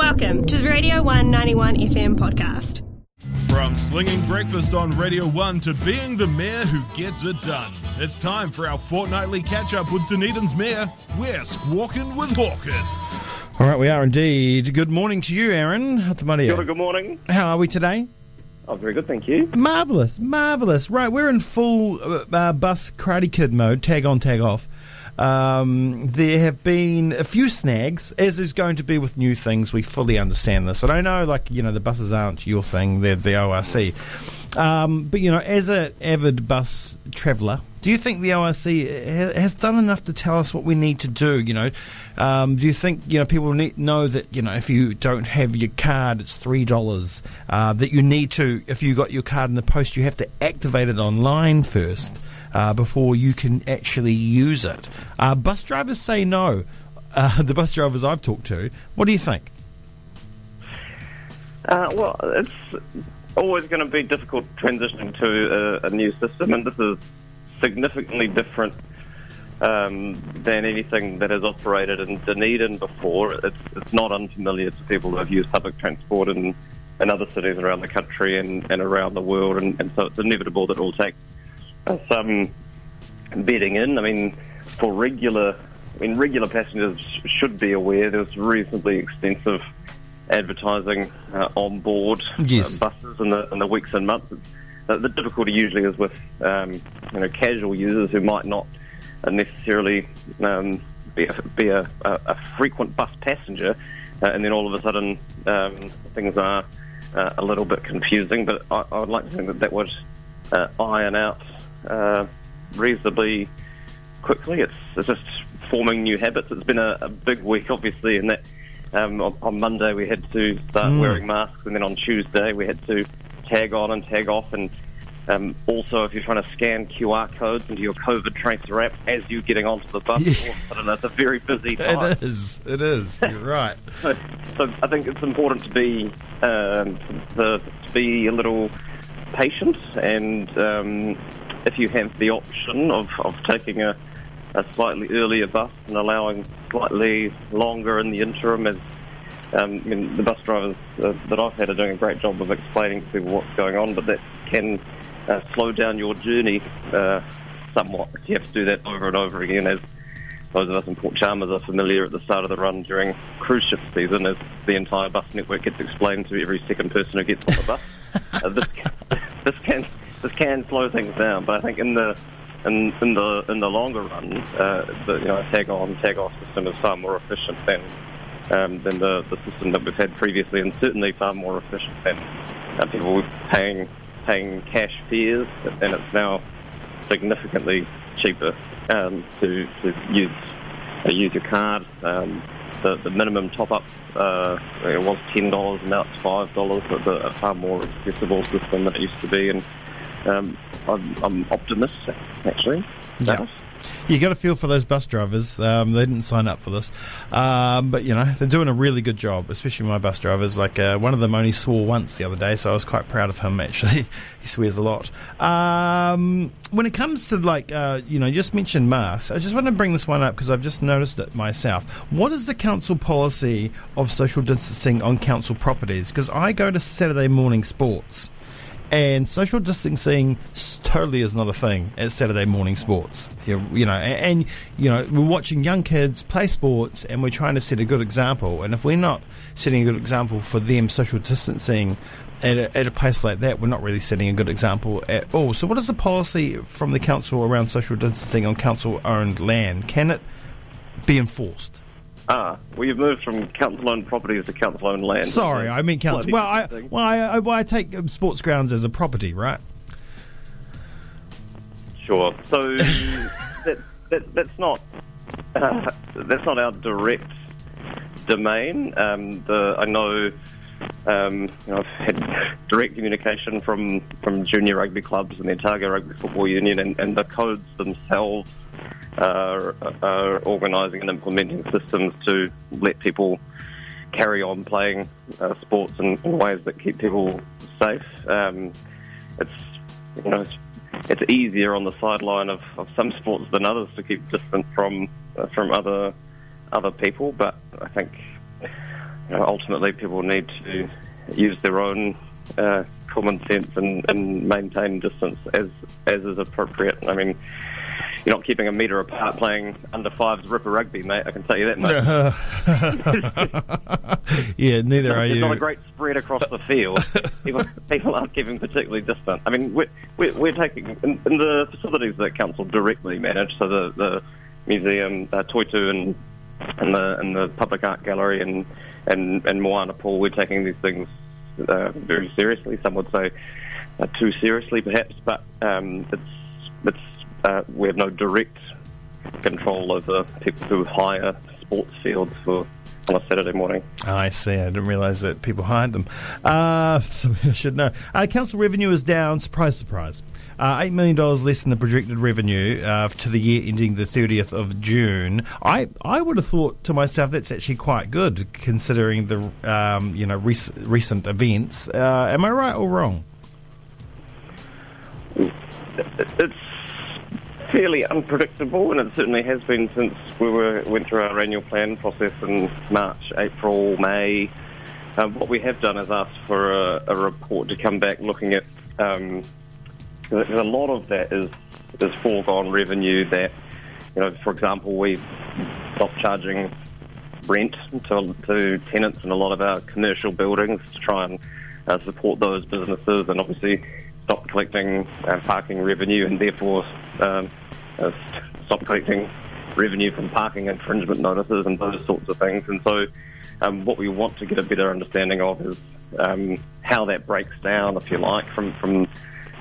Welcome to the Radio 191 FM podcast. From slinging breakfast on Radio 1 to being the mayor who gets it done. It's time for our fortnightly catch up with Dunedin's mayor. We're squawking with Hawkins. All right, we are indeed. Good morning to you, Aaron. Kia ora, good morning. How are we today? Oh, very good, thank you. Marvelous, marvelous. Right, we're in full uh, uh, bus Karate Kid mode, tag on, tag off. Um, there have been a few snags, as is going to be with new things. We fully understand this. And I know, like, you know, the buses aren't your thing, they're the ORC. Um, but, you know, as an avid bus traveller, do you think the ORC ha- has done enough to tell us what we need to do? You know, um, do you think you know people need know that you know if you don't have your card, it's three dollars. Uh, that you need to, if you got your card in the post, you have to activate it online first uh, before you can actually use it. Uh, bus drivers say no. Uh, the bus drivers I've talked to, what do you think? Uh, well, it's always going to be difficult transitioning to a, a new system, and this is significantly different um, than anything that has operated in Dunedin before. It's, it's not unfamiliar to people who have used public transport in, in other cities around the country and, and around the world, and, and so it's inevitable that it will take some bedding in. I mean, for regular, I mean, regular passengers should be aware there's reasonably extensive advertising uh, on board Yes. uh, buses in the in the weeks and months. Uh, the difficulty usually is with um, you know casual users who might not uh, necessarily um, be, a, be a, a, a frequent bus passenger, uh, and then all of a sudden um, things are uh, a little bit confusing. But I, I would like to think that that would uh, iron out uh, reasonably quickly. It's, it's just forming new habits. It's been a, a big week, obviously, in that um, on, on Monday we had to start wearing masks, and then on Tuesday we had to tag on and tag off. And um, also, if you're trying to scan QR codes into your COVID tracer app as you're getting onto the bus, Yeah. of a sudden it's a very busy time. It is. It is. You're right. So, so I think it's important to be um, to, to be a little patient, and um, if you have the option of, of taking a, a slightly earlier bus and allowing slightly longer in the interim, as um, I mean, the bus drivers uh, that I've had are doing a great job of explaining to people what's going on, but that can uh, slow down your journey uh, somewhat. You have to do that over and over again as those of us in Port Chalmers are familiar at the start of the run during cruise ship season as the entire bus network gets explained to every second person who gets on the bus. uh, this, this can this can slow things down, but I think in the in, in the in the longer run, uh, the you know tag on tag off system is far more efficient than um, than the, the system that we've had previously, and certainly far more efficient than uh, people were paying paying cash fares, and it's now significantly cheaper um, to, to use uh, use your card. Um, the, the minimum top up uh, it was ten dollars, now it's five dollars. It's a, a far more accessible system than it used to be, and um, I'm, I'm optimistic actually. Yeah. You got to feel for those bus drivers. Um, they didn't sign up for this, um, but you know they're doing a really good job. Especially my bus drivers. Like uh, one of them only swore once the other day, so I was quite proud of him. Actually, he swears a lot. Um, when it comes to like uh, you know, you just mentioned masks. I just want to bring this one up because I've just noticed it myself. What is the council policy of social distancing on council properties? Because I go to Saturday morning sports. And social distancing totally is not a thing at Saturday morning sports. You, know, and, and you know we're watching young kids play sports, and we're trying to set a good example. And if we're not setting a good example for them social distancing at a, at a place like that, we're not really setting a good example at all. So, what is the policy from the council around social distancing on council-owned land? Can it be enforced? Ah, well, you've moved from council-owned properties to council-owned land. Sorry, I mean council. Well, I, well, I, I, well, I take um, sports grounds as a property, right? Sure. So that, that that's not uh, that's not our direct domain. Um, the I know, um, you know I've had direct communication from, from junior rugby clubs and the Otago Rugby Football Union, and, and the codes themselves are, are organising and implementing systems to let people carry on playing uh, sports in, in ways that keep people safe. Um, it's you know it's, it's easier on the sideline of, of some sports than others to keep distant from uh, from other other people, but I think you know, ultimately people need to use their own uh, common sense and, and maintain distance as as is appropriate. I mean, you're not keeping a metre apart playing under fives ripper rugby, mate. I can tell you that much. yeah, neither are There's you. not a great spread across the field. people, people aren't keeping particularly distant. I mean, we're, we're, we're taking in, in the facilities that council directly manage, so the the museum, uh, Toitu, and and the and the public art gallery and and and Moana Pool. We're taking these things uh, very seriously. Some would say uh, too seriously, perhaps, but um, it's it's uh, we have no direct control over people who hire sports fields for on a Saturday morning. Oh, I see. I didn't realise that people hired them. Uh, so I should know. Uh, council revenue is down. Surprise, surprise. Uh, $8 million less than the projected revenue uh, to the year ending the 30th of June. I, I would have thought to myself that's actually quite good considering the um, you know rec- recent events. Uh, am I right or wrong? It's fairly unpredictable, and it certainly has been since we were went through our annual plan process in March, April, May. Um, what we have done is asked for a, a report to come back looking at. Um, a lot of that is is foregone revenue that, you know, for example, we stopped charging rent to, to tenants in a lot of our commercial buildings to try and uh, support those businesses, and obviously stop collecting uh, parking revenue, and therefore um, uh, stop collecting revenue from parking infringement notices and those sorts of things. And so, um, what we want to get a better understanding of is um, how that breaks down, if you like, from from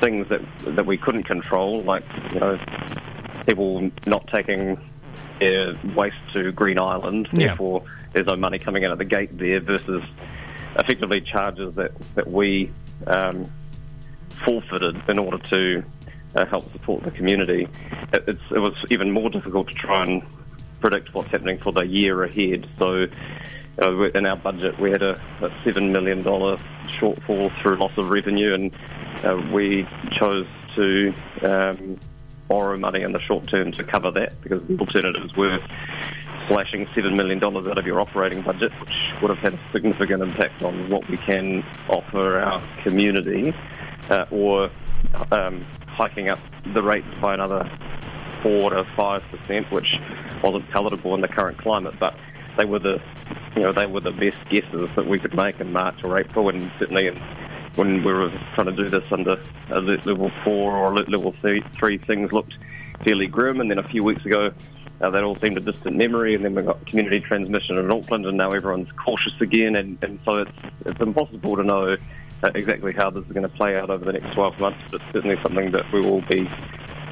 things that that we couldn't control, like you know people not taking their waste to Green Island, Yeah. therefore there's no money coming out of the gate there, versus effectively charges that that we um, forfeited in order to uh, help support the community. It, it was even more difficult to try and predict what's happening for the year ahead. So. Uh, in our budget, we had a, a seven million dollar shortfall through loss of revenue, and uh, we chose to um, borrow money in the short term to cover that because the alternatives were slashing seven million dollars out of your operating budget, which would have had a significant impact on what we can offer our community, uh, or um, hiking up the rates by another four to five percent, which wasn't palatable in the current climate, but they were the you know they were the best guesses that we could make in March or April, and certainly in, when we were trying to do this under le- level four or le- level three, three, things looked fairly grim, and then a few weeks ago. Uh, that all seemed a distant memory, and then we got community transmission in Auckland, and now everyone's cautious again, and, and so it's it's impossible to know exactly how this is going to play out over the next 12 months. But it's certainly something that we will be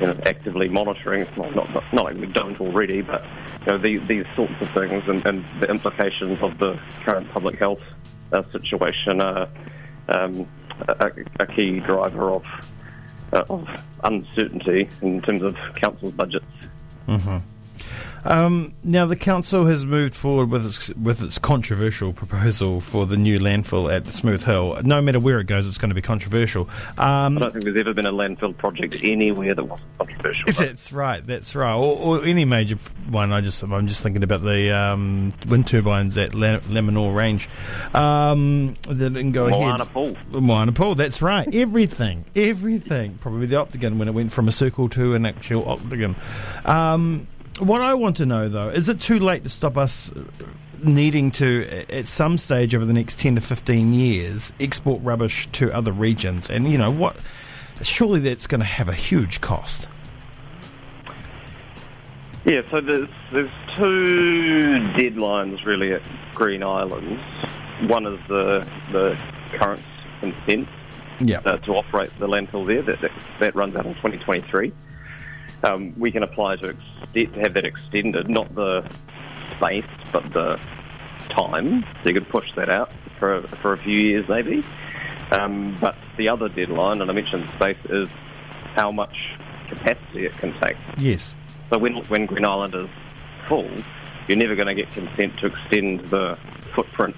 you know, actively monitoring. Well, not, not, not like we don't already, but you know, these, these sorts of things and, and the implications of the current public health uh, situation are um, a, a key driver of, uh, of uncertainty in terms of council's budgets. Um, now, the council has moved forward with its, with its controversial proposal for the new landfill at Smooth Hill. No matter where it goes, it's going to be controversial. Um, I don't think there's ever been a landfill project anywhere that wasn't controversial. but- That's right. That's right. Or, or any major one. I just I'm just thinking about the um, wind turbines at La- Lammermoor Range um, that didn't go Moana ahead. Pool. Moana Pool. That's right. Everything. Everything. Probably the octagon when it went from a circle to an actual octagon. What I want to know though is it too late to stop us needing to at some stage over the next 10 to 15 years export rubbish to other regions and you know what surely that's going to have a huge cost Yeah, so there's there's two deadlines really at Green Islands. One is the the current consent yeah uh, to operate the landfill there. That, that that runs out in 2023. Um, we can apply to to have that extended, not the space, but the time. So you could push that out for for a few years maybe. Um, but the other deadline, and I mentioned space, is how much capacity it can take. yes So when when Green Island is full, you're never going to get consent to extend the footprint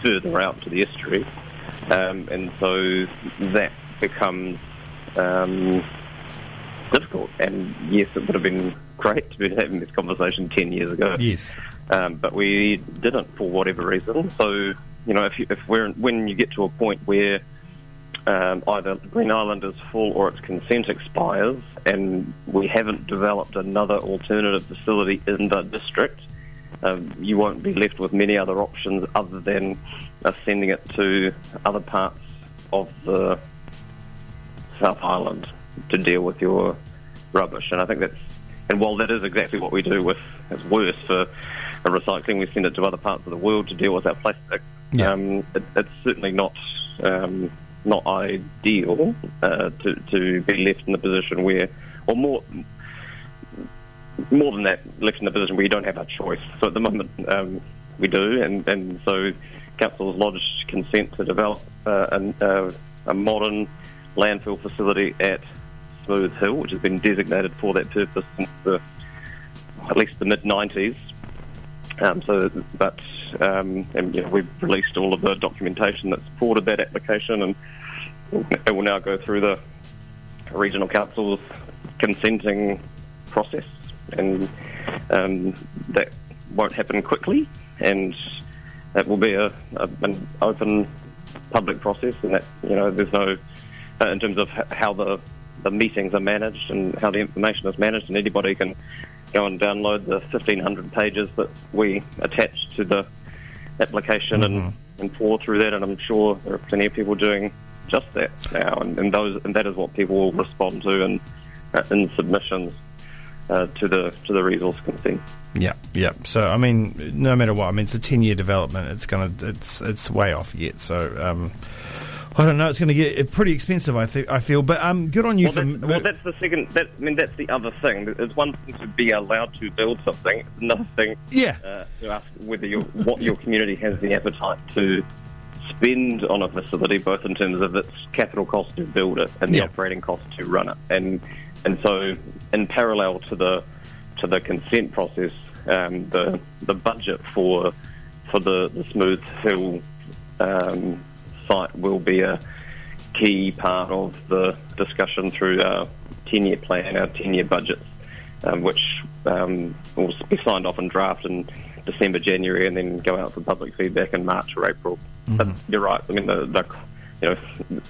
further out to the estuary, um, and so that becomes um, difficult. And yes, it would have been great to be having this conversation ten years ago. yes um, but we didn't for whatever reason. So, you know, if, you, if we're when you get to a point where um, either Green Island is full or its consent expires, and we haven't developed another alternative facility in the district, um, you won't be left with many other options other than uh, sending it to other parts of the South Island to deal with your rubbish. And I think that's, and while that is exactly what we do with, it's worse for recycling, we send it to other parts of the world to deal with our plastic. Yeah. Um, it, it's certainly not um, not ideal uh, to to be left in the position where, or more more than that, left in the position where you don't have a choice. So at the moment, um, we do, and, and so council has lodged consent to develop uh, an, uh, a modern landfill facility at Smooth Hill, which has been designated for that purpose since the, at least the mid 90s. Um, so, but um, and, you know, we've released all of the documentation that supported that application, and it will now go through the regional council's consenting process, and um, that won't happen quickly, and it will be a, a, an open public process, and that you know there's no uh, in terms of how the the meetings are managed and how the information is managed, and anybody can go and download the 1,500 pages that we attach to the application and, and pour through that. And I'm sure there are plenty of people doing just that now, and, and those and that is what people will respond to in uh, in submissions uh, to the to the resource consent. Yeah, yeah. So I mean, no matter what, I mean, it's a ten-year development. It's gonna, it's, it's way off yet. So um, I don't know. It's going to get pretty expensive. I think I feel, but um, good on you Well, for. that's, well, that's the second. That, I mean, that's the other thing. It's one thing to be allowed to build something. It's another thing yeah, uh, to ask whether your what your community has the appetite to spend on a facility, both in terms of its capital cost to build it and the Yeah. operating cost to run it. And and so, in parallel to the to the consent process, um, the the budget for for the, the Smooth Hill um, site will be a key part of the discussion through our 10 year plan, our 10 year budgets, um, which um, will be signed off and drafted in December, January, and then go out for public feedback in March or April. But you're right. I mean, the, the you know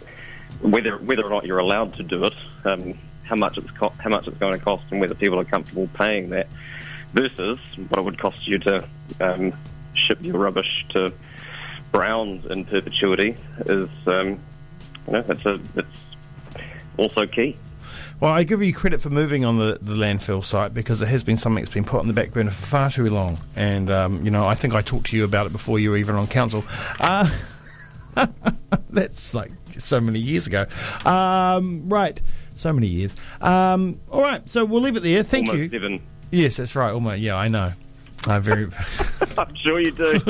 whether whether or not you're allowed to do it, um, how much it's co- how much it's going to cost, and whether people are comfortable paying that, versus what it would cost you to um, ship your rubbish to Browns in perpetuity is, um, you know, it's a it's also key. Well, I give you credit for moving on the, the landfill site because it has been something that's been put on the back burner for far too long. And, um, you know, I think I talked to you about it before you were even on council. Uh, that's like so many years ago. Um, right. So many years. Um, all right. So we'll leave it there. Thank Almost you. Seven. Yes, that's right. Almost. Yeah, I know. I very. I'm sure you do.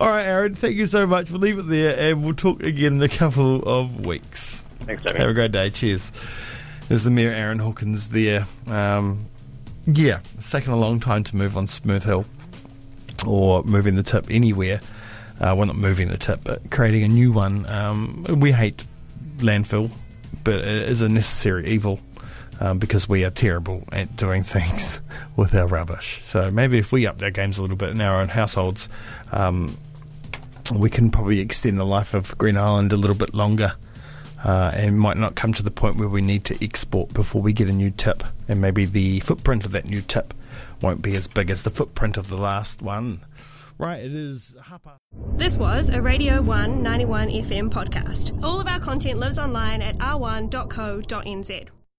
all right, Aaron. Thank you so much. We'll leave it there and we'll talk again in a couple of weeks. Thanks, Jamie. Have a great day. Cheers. There's the Mayor Aaron Hawkins there. Um, yeah, it's taken a long time to move on Smooth Hill or moving the tip anywhere. Uh, well, not moving the tip, but creating a new one. Um, we hate landfill, but it is a necessary evil um, because we are terrible at doing things with our rubbish. So maybe if we upped our games a little bit in our own households, um, we can probably extend the life of Green Island a little bit longer uh, and might not come to the point where we need to export before we get a new tip. And maybe the footprint of that new tip won't be as big as the footprint of the last one. Right, it is half. This was a Radio 191 FM podcast. All of our content lives online at r1.co.nz.